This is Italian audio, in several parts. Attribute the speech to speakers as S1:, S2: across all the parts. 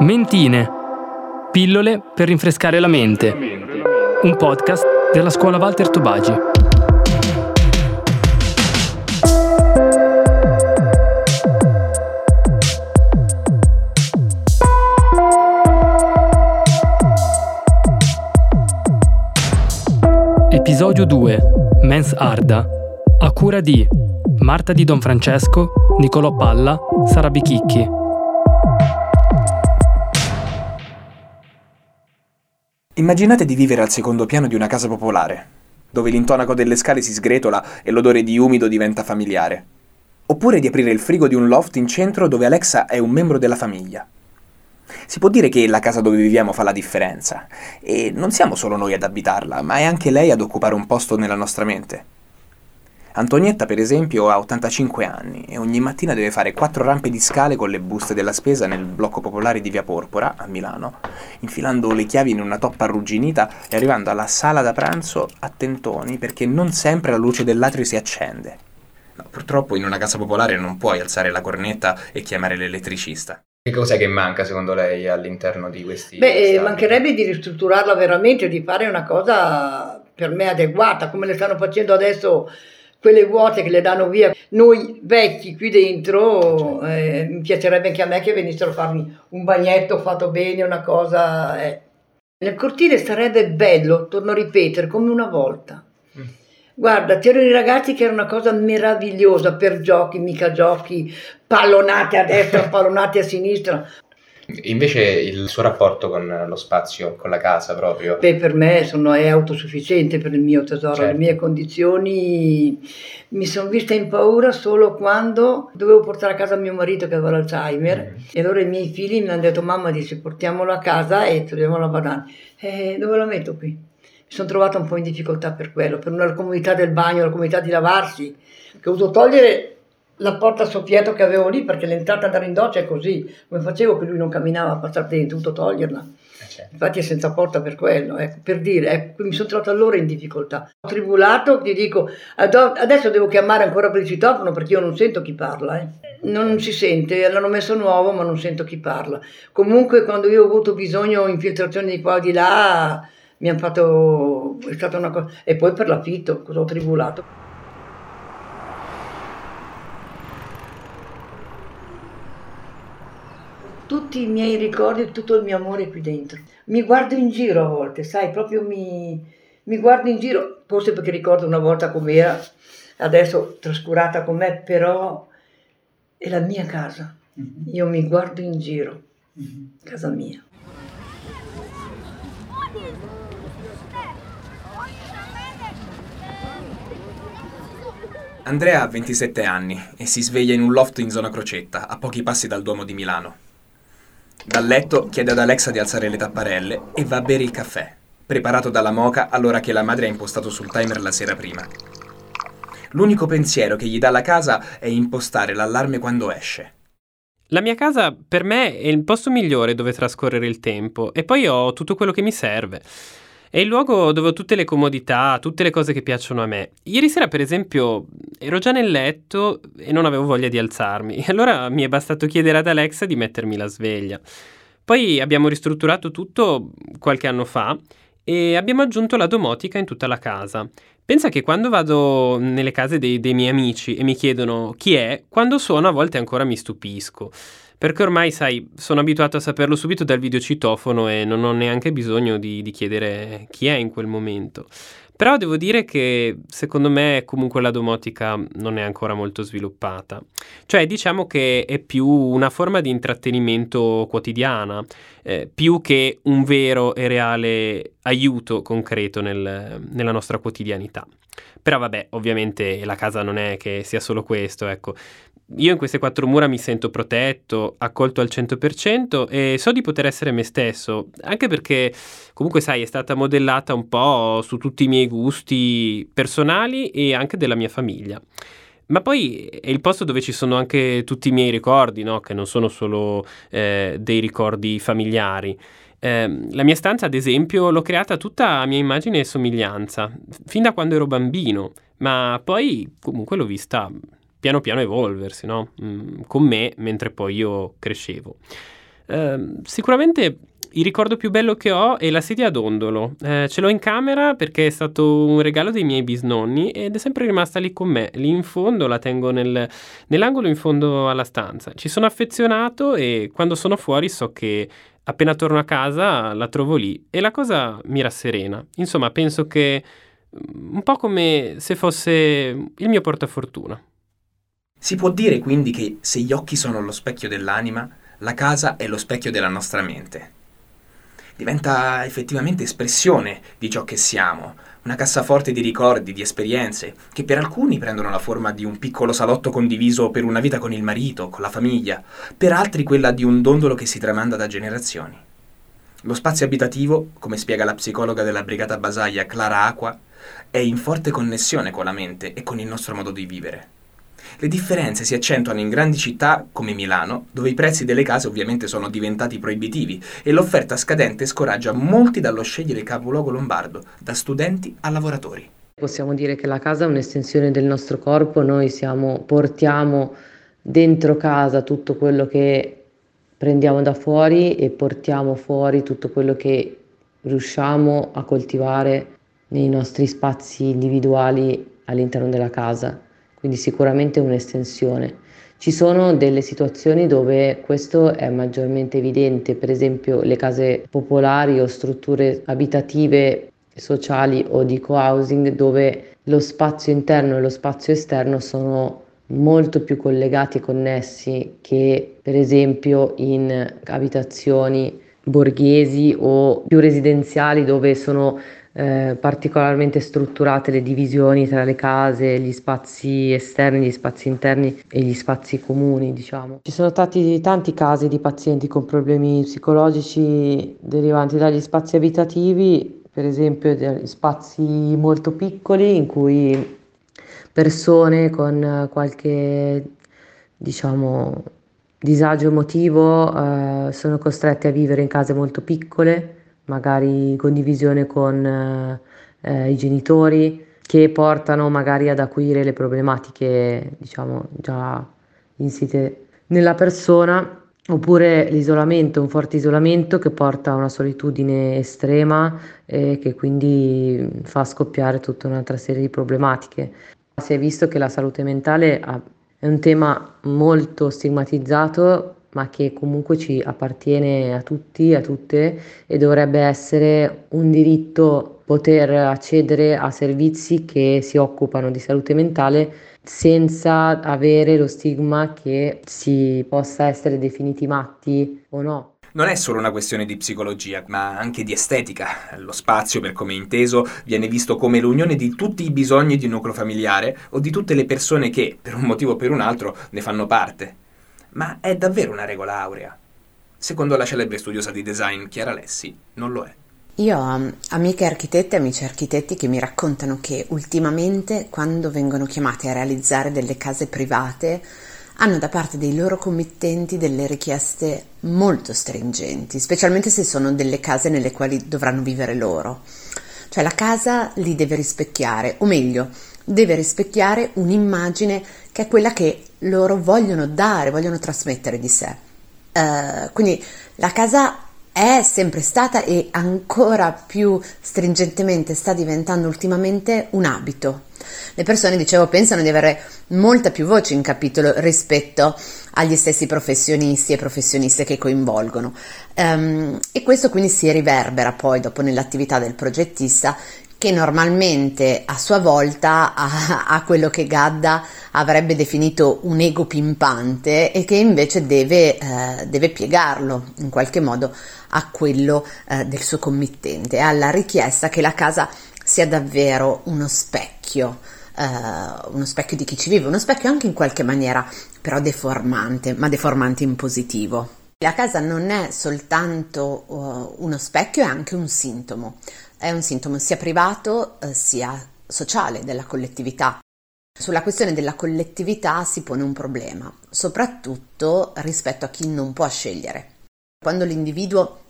S1: Mentine. Pillole per rinfrescare la mente. Un podcast della scuola Walter Tobagi. Episodio 2. Mens Arda. A cura di Marta di Don Francesco, Nicolò Palla, Sara Bichicchi.
S2: Immaginate di vivere al secondo piano di una casa popolare, dove l'intonaco delle scale si sgretola e l'odore di umido diventa familiare. Oppure di aprire il frigo di un loft in centro dove Alexa è un membro della famiglia. Si può dire che la casa dove viviamo fa la differenza, e non siamo solo noi ad abitarla, ma è anche lei ad occupare un posto nella nostra mente. Antonietta, per esempio, ha 85 anni e ogni mattina deve fare quattro rampe di scale con le buste della spesa nel blocco popolare di Via Porpora, a Milano, infilando le chiavi in una toppa arrugginita e arrivando alla sala da pranzo a tentoni perché non sempre la luce dell'atrio si accende. No, purtroppo in una casa popolare non puoi alzare la cornetta e chiamare l'elettricista. Che cos'è che manca secondo lei all'interno di questi...
S3: Beh, eh, mancherebbe di ristrutturarla veramente, di fare una cosa per me adeguata, come le stanno facendo adesso quelle vuote che le danno via noi vecchi qui dentro eh, mi piacerebbe anche a me che venissero a farmi un bagnetto fatto bene una cosa eh. nel cortile sarebbe bello torno a ripetere come una volta mm. guarda c'erano i ragazzi che era una cosa meravigliosa per giochi mica giochi pallonate a destra pallonate a sinistra
S2: Invece il suo rapporto con lo spazio, con la casa proprio?
S3: Beh, per me sono, è autosufficiente per il mio tesoro. Certo. Le mie condizioni mi sono vista in paura solo quando dovevo portare a casa mio marito che aveva l'Alzheimer mm. e allora i miei figli mi hanno detto mamma dice portiamolo a casa e troviamo la banana. E dove la metto qui? Mi sono trovata un po' in difficoltà per quello, per una comodità del bagno, la comodità di lavarsi, che ho dovuto togliere la porta soffietto che avevo lì perché l'entrata andare in doccia è così. Come facevo che lui non camminava a passare dentro dovuto toglierla. Eh, certo. infatti è senza porta per quello ecco, per dire ecco, mi sono trovato allora in difficoltà. Ho tribulato ti dico adesso devo chiamare ancora per il citofono perché io non sento chi parla eh. non si sente l'hanno messo nuovo ma non sento chi parla. Comunque quando io ho avuto bisogno infiltrazioni di qua o di là mi hanno fatto è stata una cosa e poi per l'affitto cosa ho tribulato tutti i miei ricordi, tutto il mio amore qui dentro. Mi guardo in giro a volte, sai, proprio mi, mi guardo in giro, forse perché ricordo una volta com'era, adesso trascurata con me, però è la mia casa. Mm-hmm. Io mi guardo in giro, mm-hmm. casa mia.
S2: Andrea ha 27 anni e si sveglia in un loft in zona Crocetta, a pochi passi dal Duomo di Milano. Dal letto chiede ad Alexa di alzare le tapparelle e va a bere il caffè, preparato dalla moca all'ora che la madre ha impostato sul timer la sera prima. L'unico pensiero che gli dà la casa è impostare l'allarme quando esce.
S1: La mia casa per me è il posto migliore dove trascorrere il tempo e poi ho tutto quello che mi serve. È il luogo dove ho tutte le comodità, tutte le cose che piacciono a me. Ieri sera, per esempio, ero già nel letto e non avevo voglia di alzarmi. Allora mi è bastato chiedere ad Alexa di mettermi la sveglia. Poi abbiamo ristrutturato tutto qualche anno fa e abbiamo aggiunto la domotica in tutta la casa. Pensa che quando vado nelle case dei, dei miei amici e mi chiedono chi è, quando suono a volte ancora mi stupisco perché ormai, sai, sono abituato a saperlo subito dal videocitofono e non ho neanche bisogno di, di chiedere chi è in quel momento. Però devo dire che secondo me comunque la domotica non è ancora molto sviluppata. Cioè diciamo che è più una forma di intrattenimento quotidiana, eh, più che un vero e reale aiuto concreto nel, nella nostra quotidianità. Però vabbè, ovviamente la casa non è che sia solo questo, ecco io in queste quattro mura mi sento protetto, accolto al 100% e so di poter essere me stesso, anche perché comunque sai è stata modellata un po' su tutti i miei gusti personali e anche della mia famiglia. Ma poi è il posto dove ci sono anche tutti i miei ricordi, no? che non sono solo eh, dei ricordi familiari. Eh, la mia stanza, ad esempio, l'ho creata tutta a mia immagine e somiglianza, fin da quando ero bambino, ma poi comunque l'ho vista piano piano evolversi, no? mm, con me mentre poi io crescevo. Uh, sicuramente il ricordo più bello che ho è la sedia a dondolo. Eh, ce l'ho in camera perché è stato un regalo dei miei bisnonni ed è sempre rimasta lì con me. Lì in fondo la tengo nel, nell'angolo in fondo alla stanza. Ci sono affezionato e quando sono fuori so che appena torno a casa la trovo lì e la cosa mi rasserena. Insomma, penso che mm, un po' come se fosse il mio portafortuna.
S2: Si può dire quindi che se gli occhi sono lo specchio dell'anima, la casa è lo specchio della nostra mente diventa effettivamente espressione di ciò che siamo, una cassaforte di ricordi, di esperienze, che per alcuni prendono la forma di un piccolo salotto condiviso per una vita con il marito, con la famiglia, per altri quella di un dondolo che si tramanda da generazioni. Lo spazio abitativo, come spiega la psicologa della brigata Basaglia Clara Acqua, è in forte connessione con la mente e con il nostro modo di vivere. Le differenze si accentuano in grandi città come Milano, dove i prezzi delle case ovviamente sono diventati proibitivi e l'offerta scadente scoraggia molti dallo scegliere il capoluogo lombardo, da studenti a lavoratori.
S4: Possiamo dire che la casa è un'estensione del nostro corpo, noi siamo, portiamo dentro casa tutto quello che prendiamo da fuori e portiamo fuori tutto quello che riusciamo a coltivare nei nostri spazi individuali all'interno della casa quindi sicuramente un'estensione. Ci sono delle situazioni dove questo è maggiormente evidente, per esempio le case popolari o strutture abitative sociali o di co-housing dove lo spazio interno e lo spazio esterno sono molto più collegati e connessi che per esempio in abitazioni borghesi o più residenziali dove sono eh, particolarmente strutturate le divisioni tra le case, gli spazi esterni, gli spazi interni e gli spazi comuni, diciamo. Ci sono stati tanti casi di pazienti con problemi psicologici derivanti dagli spazi abitativi, per esempio spazi molto piccoli in cui persone con qualche diciamo disagio emotivo eh, sono costrette a vivere in case molto piccole magari condivisione con eh, i genitori che portano magari ad acuire le problematiche diciamo già insite nella persona oppure l'isolamento, un forte isolamento che porta a una solitudine estrema e che quindi fa scoppiare tutta un'altra serie di problematiche. Si è visto che la salute mentale è un tema molto stigmatizzato ma che comunque ci appartiene a tutti, a tutte e dovrebbe essere un diritto poter accedere a servizi che si occupano di salute mentale senza avere lo stigma che si possa essere definiti matti o no.
S2: Non è solo una questione di psicologia, ma anche di estetica. Lo spazio, per come inteso, viene visto come l'unione di tutti i bisogni di un nucleo familiare o di tutte le persone che, per un motivo o per un altro, ne fanno parte. Ma è davvero una regola aurea? Secondo la celebre studiosa di design Chiara Lessi, non lo è.
S5: Io ho amiche architette e amici architetti che mi raccontano che ultimamente quando vengono chiamati a realizzare delle case private hanno da parte dei loro committenti delle richieste molto stringenti, specialmente se sono delle case nelle quali dovranno vivere loro. Cioè la casa li deve rispecchiare, o meglio, deve rispecchiare un'immagine che è quella che loro vogliono dare, vogliono trasmettere di sé. Uh, quindi la casa è sempre stata e ancora più stringentemente sta diventando ultimamente un abito. Le persone, dicevo, pensano di avere molta più voce in capitolo rispetto agli stessi professionisti e professioniste che coinvolgono. Um, e questo quindi si riverbera poi dopo nell'attività del progettista che normalmente a sua volta ha, ha, quello che Gadda avrebbe definito un ego pimpante e che invece deve, eh, deve piegarlo in qualche modo a quello eh, del suo committente, alla richiesta che la casa sia davvero uno specchio. Uh, uno specchio di chi ci vive, uno specchio anche in qualche maniera però deformante, ma deformante in positivo. La casa non è soltanto uh, uno specchio, è anche un sintomo è un sintomo sia privato eh, sia sociale della collettività. Sulla questione della collettività si pone un problema, soprattutto rispetto a chi non può scegliere. Quando l'individuo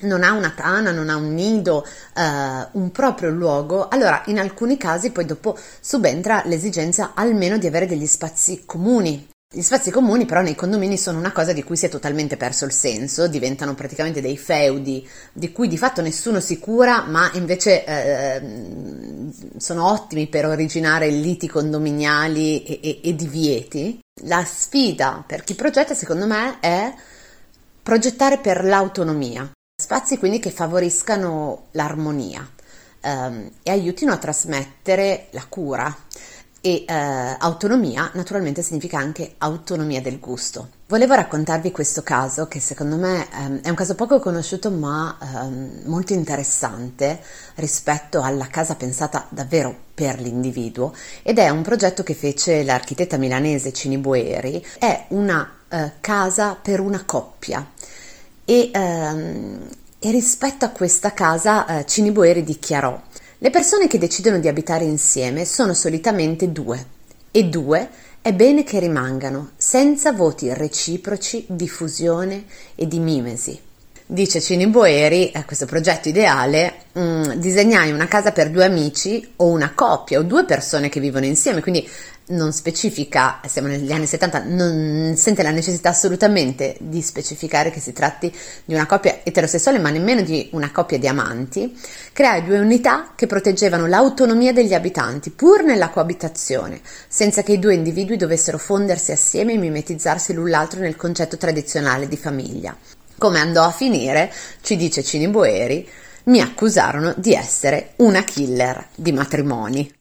S5: non ha una tana, non ha un nido, eh, un proprio luogo, allora in alcuni casi poi dopo subentra l'esigenza almeno di avere degli spazi comuni Gli spazi comuni però nei condomini sono una cosa di cui si è totalmente perso il senso, diventano praticamente dei feudi di cui di fatto nessuno si cura, ma invece eh, sono ottimi per originare liti condominiali e, e, e divieti. La sfida per chi progetta secondo me è progettare per l'autonomia, spazi quindi che favoriscano l'armonia ehm, e aiutino a trasmettere la cura e eh, autonomia naturalmente significa anche autonomia del gusto. Volevo raccontarvi questo caso che secondo me ehm, è un caso poco conosciuto ma ehm, molto interessante rispetto alla casa pensata davvero per l'individuo ed è un progetto che fece l'architetta milanese Cini Boeri, è una eh, casa per una coppia e, ehm, e rispetto a questa casa eh, Cini Boeri dichiarò le persone che decidono di abitare insieme sono solitamente due e due è bene che rimangano senza voti reciproci di fusione e di mimesi. Dice Cini Boeri, a questo progetto ideale, mh, mm, disegnai una casa per due amici o una coppia o due persone che vivono insieme, quindi non specifica, siamo negli anni 70, non sente la necessità assolutamente di specificare che si tratti di una coppia eterosessuale, ma nemmeno di una coppia di amanti, creai due unità che proteggevano l'autonomia degli abitanti, pur nella coabitazione, senza che i due individui dovessero fondersi assieme e mimetizzarsi l'un l'altro nel concetto tradizionale di famiglia. Come andò a finire, ci dice Cini Boeri, mi accusarono di essere una killer di matrimoni.